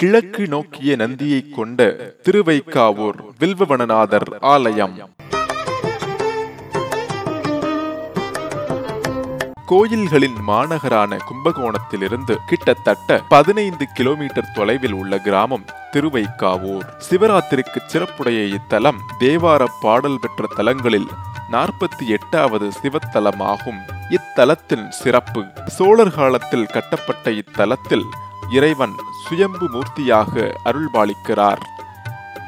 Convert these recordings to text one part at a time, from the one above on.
கிழக்கு நோக்கிய நந்தியை கொண்ட திருவைக்காவூர் வில்வவனநாதர் ஆலயம். கோயில்களின் மாநகரான கும்பகோணத்திலிருந்து கிட்டத்தட்ட பதினைந்து கிலோமீட்டர் தொலைவில் உள்ள கிராமம் திருவைக்காவூர். சிவராத்திரிக்கு சிறப்புடைய இத்தலம் தேவார பாடல் பெற்ற தலங்களில் நாற்பத்தி எட்டாவது சிவத்தலமாகும். இத்தலத்தின் சிறப்பு சோழர் காலத்தில் கட்டப்பட்ட இத்தலத்தில் இறைவன் சுயம்பு மூர்த்தியாக அருள்பாலிக்கிறார்.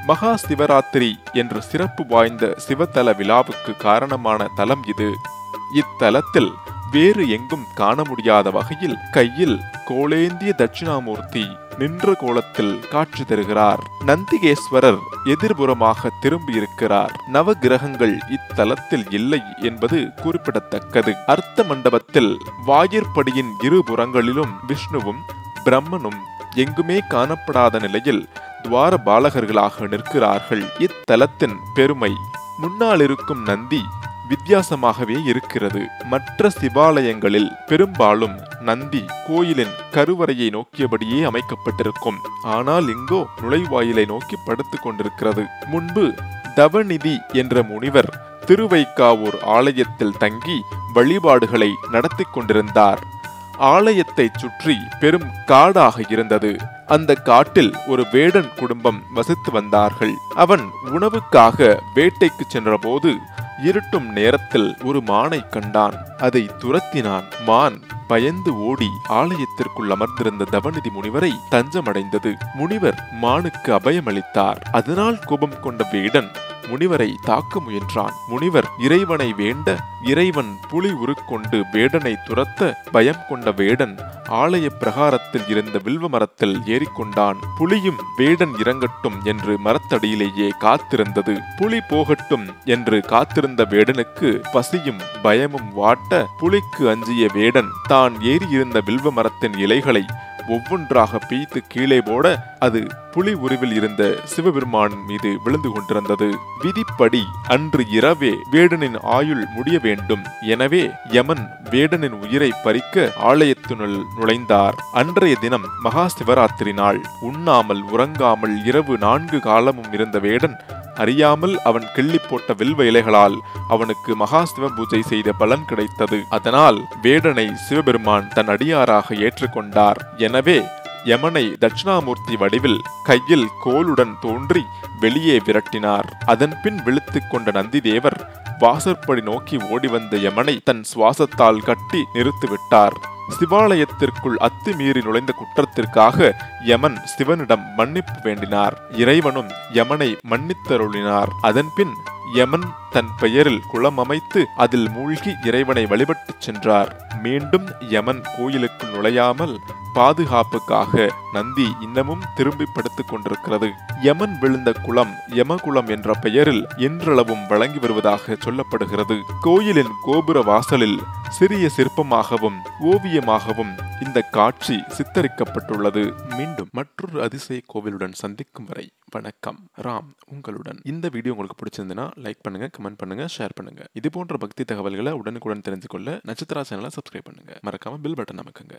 மகா சிவராத்திரி என்ற சிறப்பு வாய்ந்த சிவத்தல விழாவுக்கு காரணமான தலம் இது. இத்தலத்தில் வேறு எங்கும் காண முடியாத வகையில் கையில் கோலேந்திய தட்சிணாமூர்த்தி நின்ற கோலத்தில் காட்சி தருகிறார். நந்திகேஸ்வரர் எதிர்புறமாக திரும்பியிருக்கிறார். நவகிரகங்கள் இத்தலத்தில் இல்லை என்பது குறிப்பிடத்தக்கது. அர்த்த மண்டபத்தில் வாயிற்படியின் இருபுறங்களிலும் விஷ்ணுவும் பிரம்மனும் எங்குமே காணப்படாத நிலையில் துவார பாலகர்களாக நிற்கிறார்கள். இத்தலத்தின் பெருமை முன்னால் இருக்கும் நந்தி வித்தியாசமாகவே இருக்கிறது. மற்ற சிவாலயங்களில் பெரும்பாலும் நந்தி கோயிலின் கருவறையை நோக்கியபடியே அமைக்கப்பட்டிருக்கும். ஆனால் இங்கோ நுழைவாயிலை நோக்கி படுத்துக் கொண்டிருக்கிறது. முன்பு தவநிதி என்ற முனிவர் திருவைக்காவூர் ஆலயத்தில் தங்கி வழிபாடுகளை நடத்தி கொண்டிருந்தார். ஆலயத்தை சுற்றி பெரும் காடாக இருந்தது. அந்த காட்டில் ஒரு வேடன் குடும்பம் வசித்து வந்தார்கள். அவன் உணவுக்காக வேட்டைக்கு சென்றபோது இருட்டும் நேரத்தில் ஒரு மானை கண்டான். அதை துரத்தினான். மான் பயந்து ஓடி ஆலயத்திற்குள் அமர்ந்திருந்த தவநிதி முனிவரை தஞ்சமடைந்தது. முனிவர் மானுக்கு அபயமளித்தார். அதனால் கோபம் கொண்ட வேடன் முனிவரை தாக்க முயன்றான். முனிவர் இறைவனை வேண்ட இறைவன் புலி உருக்கொண்டு வேடனை துரத்த பயம் கொண்ட வேடன் ஆலய பிரகாரத்தில் இருந்த வில்வ மரத்தில் ஏறிக்கொண்டான். புலியும் வேடன் இறங்கட்டும் என்று மரத்தடியிலேயே காத்திருந்தது. புலி போகட்டும் என்று காத்திருந்த வேடனுக்கு பசியும் பயமும் வாட்ட புலிக்கு அஞ்சிய வேடன் தான் ஏறியிருந்த வில்வ மரத்தின் இலைகளை ஒவ்வொன்றாக பீய்த்து கீழே போட அது புலி உருவில் இருந்த சிவபெருமானின் மீது விழுந்து கொண்டிருந்தது. விதிப்படி அன்று இரவே வேடனின் ஆயுள் முடிய வேண்டும். எனவே யமன் வேடனின் உயிரை பறிக்க ஆலயத்தினுள் நுழைந்தார். அன்றைய தினம் மகா சிவராத்திரி நாள். உண்ணாமல் உறங்காமல் இரவு நான்கு காலமும் இருந்த வேடன் அறியாமல் அவன் கிள்ளி போட்ட வில்வ இலைகளால் அவனுக்கு மகா சிவ பூஜை செய்த பலன் கிடைத்தது. அதனால் வேடனை சிவபெருமான் தன் அடியாராக ஏற்றுக்கொண்டார். எனவே யமனை தட்சிணாமூர்த்தி வடிவில் கையில் கோலுடன் தோன்றி வெளியே விரட்டினார். அதன் பின் விழித்துக் கொண்ட நந்திதேவர் வாசற்படி நோக்கி ஓடி வந்த யமனை தன் சுவாசத்தால் கட்டி நிறுத்திவிட்டார். சிவாலயத்திற்குள் அத்துமீறி நுழைந்த குற்றத்திற்காக யமன் சிவனிடம் மன்னிப்பு வேண்டினார். இறைவனும் யமனை மன்னித்தருளினார். அதன்பின் யமன் தன் பெயரில் குளம் அமைத்து அதில் மூழ்கி இறைவனை வழிபட்டுச் சென்றார். மீண்டும் யமன் கோயிலுக்கு நுழையாமல் பாதுகாப்புக்காக நந்தி இன்னமும் திரும்பி படுத்துக் கொண்டிருக்கிறது. யமன் விழுந்த குளம் யமகுளம் என்ற பெயரில் இன்றளவும் வழங்கி வருவதாக சொல்லப்படுகிறது. கோயிலின் கோபுர வாசலில் சிறிய சிற்பமாகவும் ஓவியமாகவும் இந்த காட்சி சித்தரிக்கப்பட்டுள்ளது. மீண்டும் மற்றொரு அதிசய கோவிலுடன் சந்திக்கும் வரை வணக்கம். ராம் உங்களுடன். இந்த வீடியோ உங்களுக்கு பிடிச்சிருந்ததுன்னா லைக் பண்ணுங்க கமெண்ட் பண்ணுங்க ஷேர் பண்ணுங்க. இது போன்ற பக்தி தகவல்களை உடனுக்குடன் தெரிஞ்சுக்கொள்ள நட்சத்திரா சேனலை சப்ஸ்கிரைப் பண்ணுங்க. மறக்காம பில் பட்டன் அமைக்குங்க.